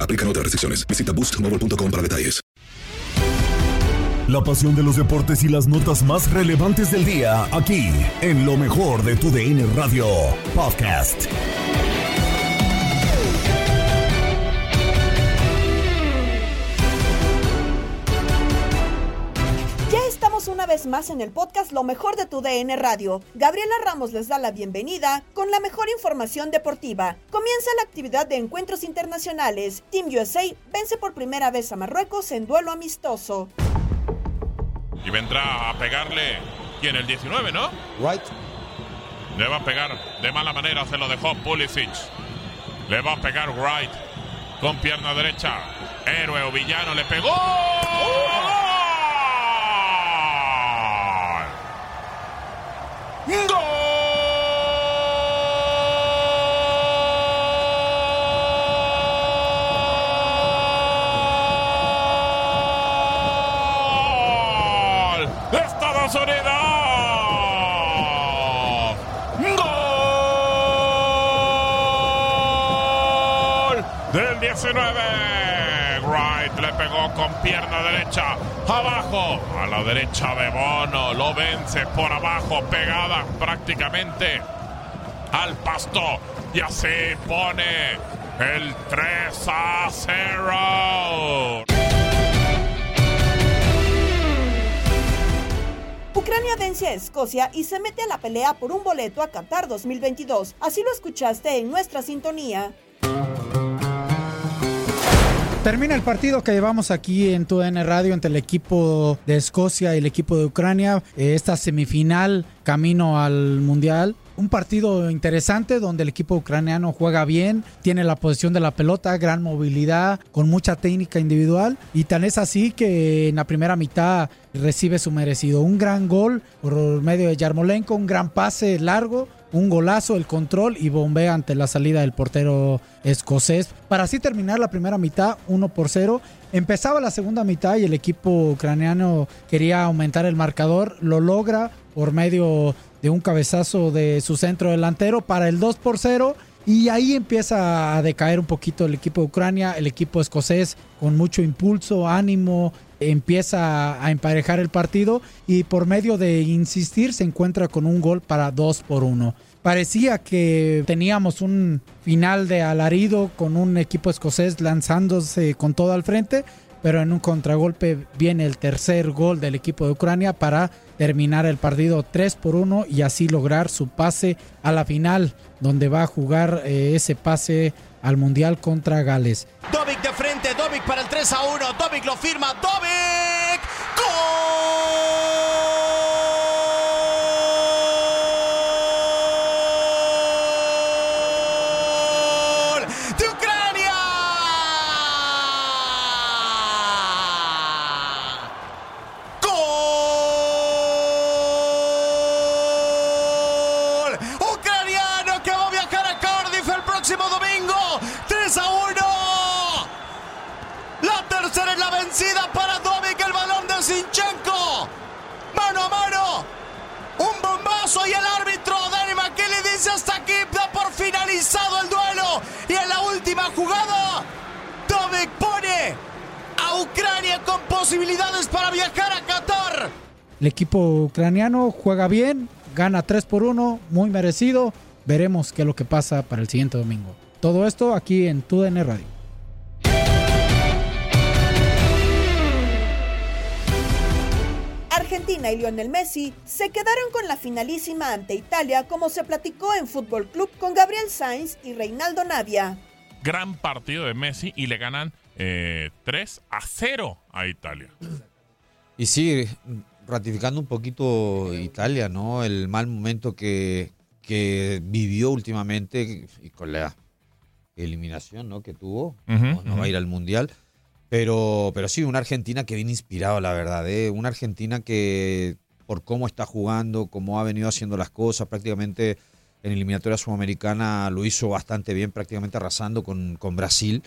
Aplican otras restricciones. Visita boostmobile.com para detalles. La pasión de los deportes y las notas más relevantes del día, aquí, en lo mejor de tu DN Radio Podcast. Una vez más en el podcast Lo mejor de tu DN Radio. Gabriela Ramos les da la bienvenida con la mejor información deportiva. Comienza la actividad de encuentros internacionales. Team USA vence por primera vez a Marruecos en duelo amistoso. Y vendrá a pegarle. ¿Quién? El 19, ¿no? Right. Le va a pegar de mala manera, se lo dejó Pulisic. Le va a pegar Wright con pierna derecha. Héroe o villano le pegó. ¡Gol! ¡Gol! ¡Estados Unidos! ¡Gol! Del 19. Wright le pegó con pierna derecha. Abajo. A la derecha de Bono. Lo vence por abajo. Pegada prácticamente al pasto. Y así pone el 3 a 0. Ucrania vence a Escocia y se mete a la pelea por un boleto a Qatar 2022. Así lo escuchaste en nuestra sintonía. Termina el partido que llevamos aquí en TUDN Radio entre el equipo de Escocia y el equipo de Ucrania. Eh, Esta semifinal camino al Mundial. Un partido interesante donde el equipo ucraniano juega bien, tiene la posición de la pelota, gran movilidad, con mucha técnica individual. Y tan es así que en la primera mitad recibe su merecido. Un gran gol por medio de Yarmolenko, un gran pase largo, un golazo, el control y bombea ante la salida del portero escocés. Para así terminar la primera mitad, 1 por 0. Empezaba la segunda mitad y el equipo ucraniano quería aumentar el marcador. Lo logra por medio de un cabezazo de su centro delantero para el 2 por 0. Y ahí empieza a decaer un poquito el equipo de Ucrania, el equipo escocés con mucho impulso, ánimo, empieza a emparejar el partido y por medio de insistir se encuentra con un gol para 2 por 1. Parecía que teníamos un final de alarido con un equipo escocés lanzándose con todo al frente, pero en un contragolpe viene el tercer gol del equipo de Ucrania para terminar el partido 3 por 1 y así lograr su pase a la final, donde va a jugar eh, ese pase al Mundial contra Gales. Dovic de frente, Dovic para el 3 a 1. Dovic lo firma, Dovic. ¡Gol! vencida para Domic, el balón de Sinchenko. Mano a mano, un bombazo y el árbitro Danny McKinley dice hasta aquí, da por finalizado el duelo. Y en la última jugada, Domic pone a Ucrania con posibilidades para viajar a Qatar. El equipo ucraniano juega bien, gana 3 por 1, muy merecido. Veremos qué es lo que pasa para el siguiente domingo. Todo esto aquí en TUDN Radio. Argentina y Lionel Messi se quedaron con la finalísima ante Italia como se platicó en Fútbol Club con Gabriel Sainz y Reinaldo Navia. Gran partido de Messi y le ganan eh, 3 a 0 a Italia. Y sí, ratificando un poquito Italia, ¿no? El mal momento que, que vivió últimamente y con la eliminación ¿no? que tuvo. Ujú, no, no va a ir al Mundial. Pero, pero sí, una Argentina que viene inspirado, la verdad. ¿eh? Una Argentina que, por cómo está jugando, cómo ha venido haciendo las cosas, prácticamente en eliminatoria sudamericana lo hizo bastante bien, prácticamente arrasando con, con Brasil,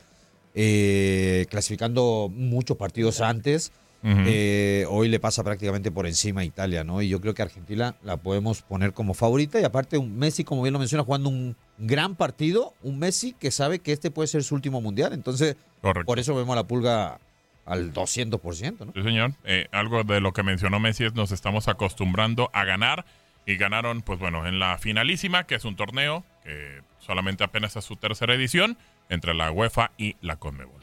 eh, clasificando muchos partidos antes. Eh, hoy le pasa prácticamente por encima a Italia, ¿no? Y yo creo que Argentina la podemos poner como favorita. Y aparte, un Messi, como bien lo menciona, jugando un gran partido. Un Messi que sabe que este puede ser su último mundial. Entonces, por eso vemos a la pulga al 200%, ¿no? Sí, señor. Eh, algo de lo que mencionó Messi es nos estamos acostumbrando a ganar y ganaron, pues bueno, en la finalísima, que es un torneo que solamente apenas es su tercera edición entre la UEFA y la Conmebol.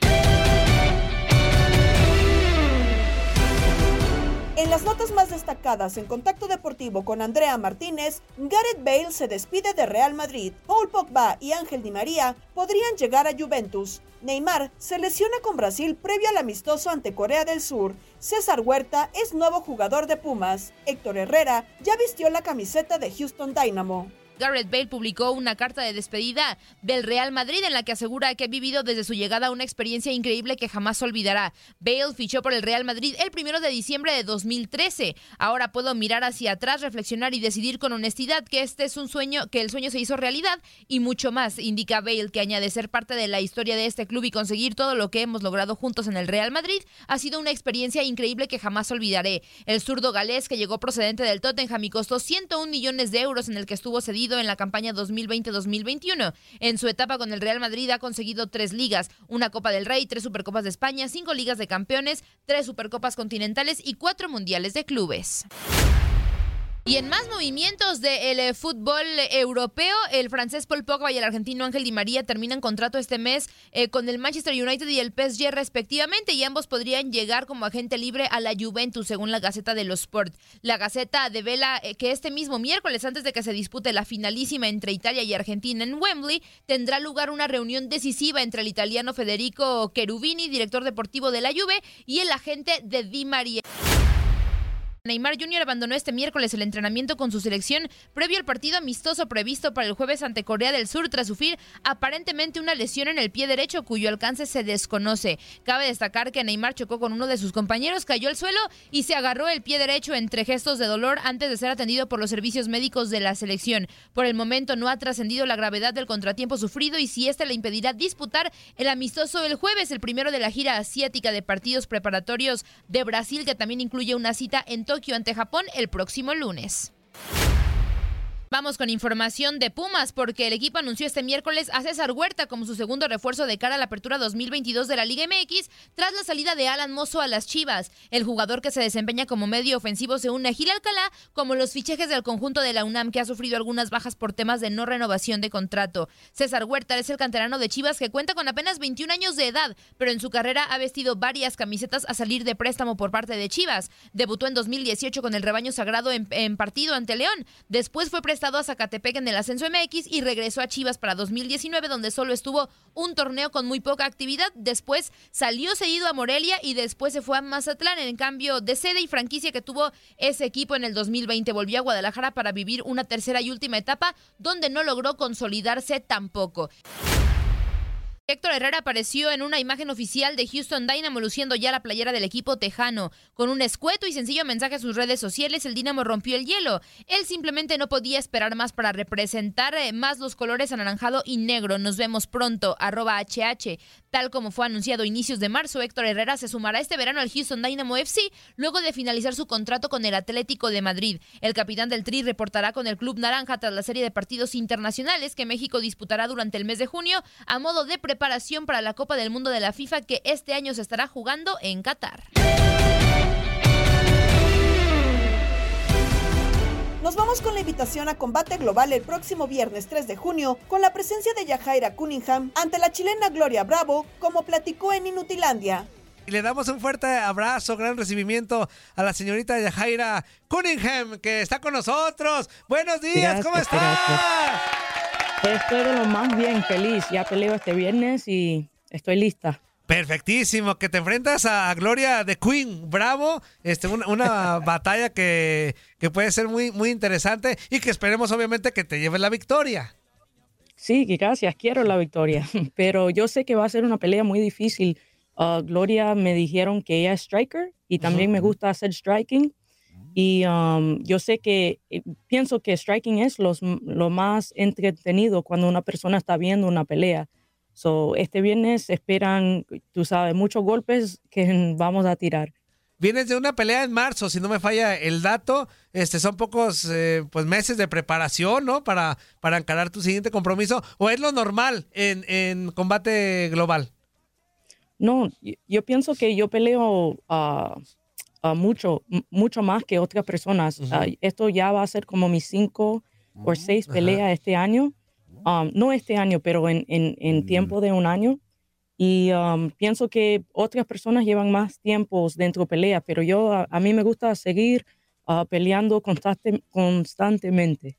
Las notas más destacadas en Contacto Deportivo con Andrea Martínez, Gareth Bale se despide de Real Madrid, Paul Pogba y Ángel Di María podrían llegar a Juventus. Neymar se lesiona con Brasil previo al amistoso ante Corea del Sur. César Huerta es nuevo jugador de Pumas. Héctor Herrera ya vistió la camiseta de Houston Dynamo. Gareth Bale publicó una carta de despedida del Real Madrid en la que asegura que ha vivido desde su llegada una experiencia increíble que jamás olvidará. Bale fichó por el Real Madrid el primero de diciembre de 2013. Ahora puedo mirar hacia atrás, reflexionar y decidir con honestidad que este es un sueño, que el sueño se hizo realidad y mucho más, indica Bale, que añade ser parte de la historia de este club y conseguir todo lo que hemos logrado juntos en el Real Madrid ha sido una experiencia increíble que jamás olvidaré. El zurdo galés que llegó procedente del Tottenham y costó 101 millones de euros en el que estuvo cedido en la campaña 2020-2021. En su etapa con el Real Madrid ha conseguido tres ligas, una Copa del Rey, tres Supercopas de España, cinco ligas de campeones, tres Supercopas continentales y cuatro mundiales de clubes. Y en más movimientos del eh, fútbol europeo, el francés Paul Pogba y el argentino Ángel Di María terminan contrato este mes eh, con el Manchester United y el PSG respectivamente y ambos podrían llegar como agente libre a la Juventus según la Gaceta de los Sport. La Gaceta devela eh, que este mismo miércoles antes de que se dispute la finalísima entre Italia y Argentina en Wembley tendrá lugar una reunión decisiva entre el italiano Federico Cherubini, director deportivo de la Juve, y el agente de Di María. Neymar Jr. abandonó este miércoles el entrenamiento con su selección previo al partido amistoso previsto para el jueves ante Corea del Sur tras sufrir aparentemente una lesión en el pie derecho cuyo alcance se desconoce. Cabe destacar que Neymar chocó con uno de sus compañeros, cayó al suelo y se agarró el pie derecho entre gestos de dolor antes de ser atendido por los servicios médicos de la selección. Por el momento no ha trascendido la gravedad del contratiempo sufrido y si este le impedirá disputar el amistoso el jueves, el primero de la gira asiática de partidos preparatorios de Brasil que también incluye una cita en Tokio ante Japón el próximo lunes. Vamos con información de Pumas porque el equipo anunció este miércoles a César Huerta como su segundo refuerzo de cara a la apertura 2022 de la Liga MX tras la salida de Alan Mozo a las Chivas. El jugador que se desempeña como medio ofensivo se une a Gil Alcalá como los fichajes del conjunto de la UNAM que ha sufrido algunas bajas por temas de no renovación de contrato. César Huerta es el canterano de Chivas que cuenta con apenas 21 años de edad, pero en su carrera ha vestido varias camisetas a salir de préstamo por parte de Chivas. Debutó en 2018 con el rebaño sagrado en, partido ante León. Después fue prestado a Zacatepec en el ascenso MX y regresó a Chivas para 2019 donde solo estuvo un torneo con muy poca actividad. Después salió cedido a Morelia y después se fue a Mazatlán en cambio de sede y franquicia que tuvo ese equipo en el 2020. Volvió a Guadalajara para vivir una tercera y última etapa donde no logró consolidarse tampoco. Héctor Herrera apareció en una imagen oficial de Houston Dynamo luciendo ya la playera del equipo tejano. Con un escueto y sencillo mensaje a sus redes sociales, el Dynamo rompió el hielo. Él simplemente no podía esperar más para representar eh, más los colores anaranjado y negro. Nos vemos pronto, arroba HH. Tal como fue anunciado a inicios de marzo, Héctor Herrera se sumará este verano al Houston Dynamo FC luego de finalizar su contrato con el Atlético de Madrid. El capitán del Tri reportará con el Club Naranja tras la serie de partidos internacionales que México disputará durante el mes de junio a modo de preparación preparación para la Copa del Mundo de la FIFA que este año se estará jugando en Qatar. Nos vamos con la invitación a combate global el próximo viernes 3 de junio con la presencia de Yajaira Cunningham ante la chilena Gloria Bravo, como platicó en Inutilandia. Y le damos un fuerte abrazo, gran recibimiento a la señorita Yajaira Cunningham, que está con nosotros. Buenos días, ¿cómo estás? Estoy de lo más bien, feliz. Ya peleo este viernes y estoy lista. Perfectísimo, que te enfrentas a Gloria de Queen, bravo, este, una, una batalla que, que, puede ser muy, muy interesante y que esperemos obviamente que te lleve la victoria. Sí, gracias, quiero la victoria, pero yo sé que va a ser una pelea muy difícil. Uh, Gloria me dijeron que ella es striker y también me gusta hacer striking. Y um, yo sé que eh, pienso que striking es los, lo más entretenido cuando una persona está viendo una pelea So, este viernes esperan, tú sabes, muchos golpes que vamos a tirar. Vienes de una pelea en marzo, si no me falla el dato. Este, son pocos eh, pues meses de preparación, ¿no? Para, para encarar tu siguiente compromiso. ¿O es lo normal en, en combate global? No, yo pienso que yo peleo a mucho, mucho más que otras personas. Ah, esto ya va a ser como mis cinco o seis peleas este año. Um, no este año, pero en, en, mm. tiempo de un año. Y um, pienso que otras personas llevan más tiempos dentro de pelea, pero yo, a, mí me gusta seguir uh, peleando constantemente.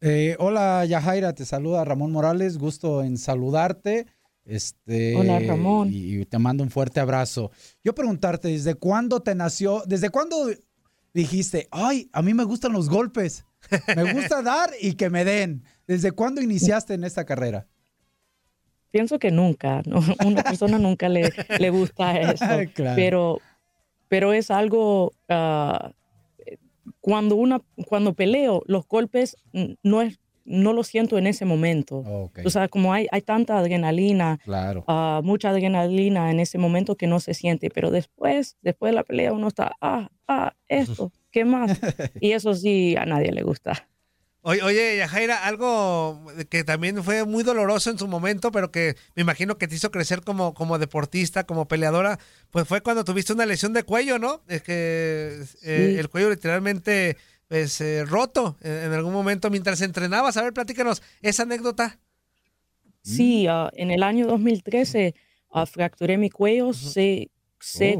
Eh, hola Yajaira, te saluda Ramón Morales, gusto en saludarte. Este, Hola Ramón. Y, te mando un fuerte abrazo. Yo preguntarte, ¿desde cuándo te nació, desde cuándo dijiste, ay, a mí me gustan los golpes, me gusta dar y que me den? ¿Desde cuándo iniciaste en esta carrera? Pienso que nunca, ¿no? Una persona nunca le, le gusta eso, pero, pero es algo, ah, cuando, una, cuando peleo, los golpes no es no lo siento en ese momento. O sea, como hay, hay tanta adrenalina, claro. Ah, mucha adrenalina en ese momento que no se siente, pero después, después de la pelea uno está, ah, ah, esto, ¿qué más? y eso sí a nadie le gusta. Oye, oye, Yajaira, algo que también fue muy doloroso en su momento, pero que me imagino que te hizo crecer como, como deportista, como peleadora, pues fue cuando tuviste una lesión de cuello, ¿no? Es que eh, el cuello literalmente pues, eh, roto en, algún momento mientras entrenabas. A ver, platícanos esa anécdota. Sí, ah, en el año 2013 ah, fracturé mi cuello C,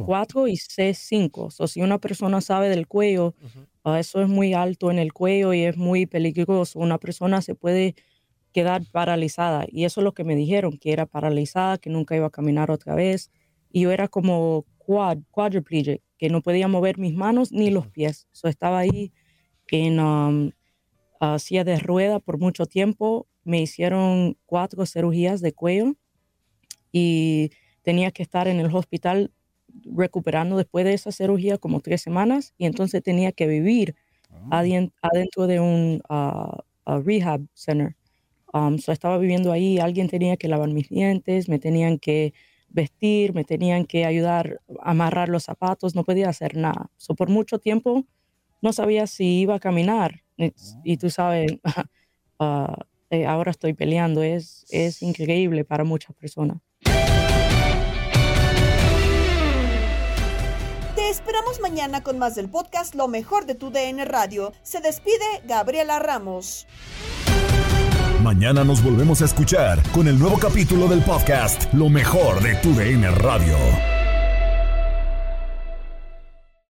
4 y C5. O si una persona sabe del cuello, Ah, eso es muy alto en el cuello y es muy peligroso. Una persona se puede quedar paralizada y eso es lo que me dijeron, que era paralizada, que nunca iba a caminar otra vez. Y yo era como quad, quadriplegic, que no podía mover mis manos ni los pies. So, estaba ahí en um, silla de rueda por mucho tiempo. Me hicieron cuatro cirugías de cuello y tenía que estar en el hospital recuperando después de esa cirugía como tres semanas y entonces tenía que vivir ah. adentro de un ah, rehab center. Um, estaba viviendo ahí, alguien tenía que lavar mis dientes, me tenían que vestir, me tenían que ayudar a amarrar los zapatos, no podía hacer nada. So, por mucho tiempo no sabía si iba a caminar y, tú sabes, eh, ahora estoy peleando, es, es increíble para muchas personas. esperamos mañana con más del podcast Lo mejor de tu DN Radio. Se despide Gabriela Ramos. Mañana nos volvemos a escuchar con el nuevo capítulo del podcast Lo mejor de tu DN Radio.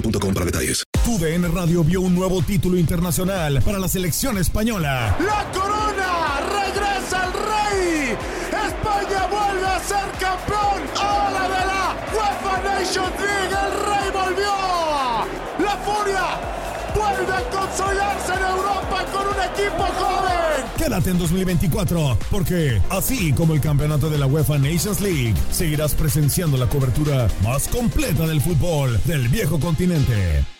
Mobile.com para detalles. Tu DN Radio vio un nuevo título internacional para la selección española. ¡La corona! ¡Regresa el rey! ¡España vuelve a ser campeón! ¡Ahora de la UEFA Nations Un equipo joven. Quédate en 2024, porque así como el campeonato de la UEFA Nations League, seguirás presenciando la cobertura más completa del fútbol del viejo continente.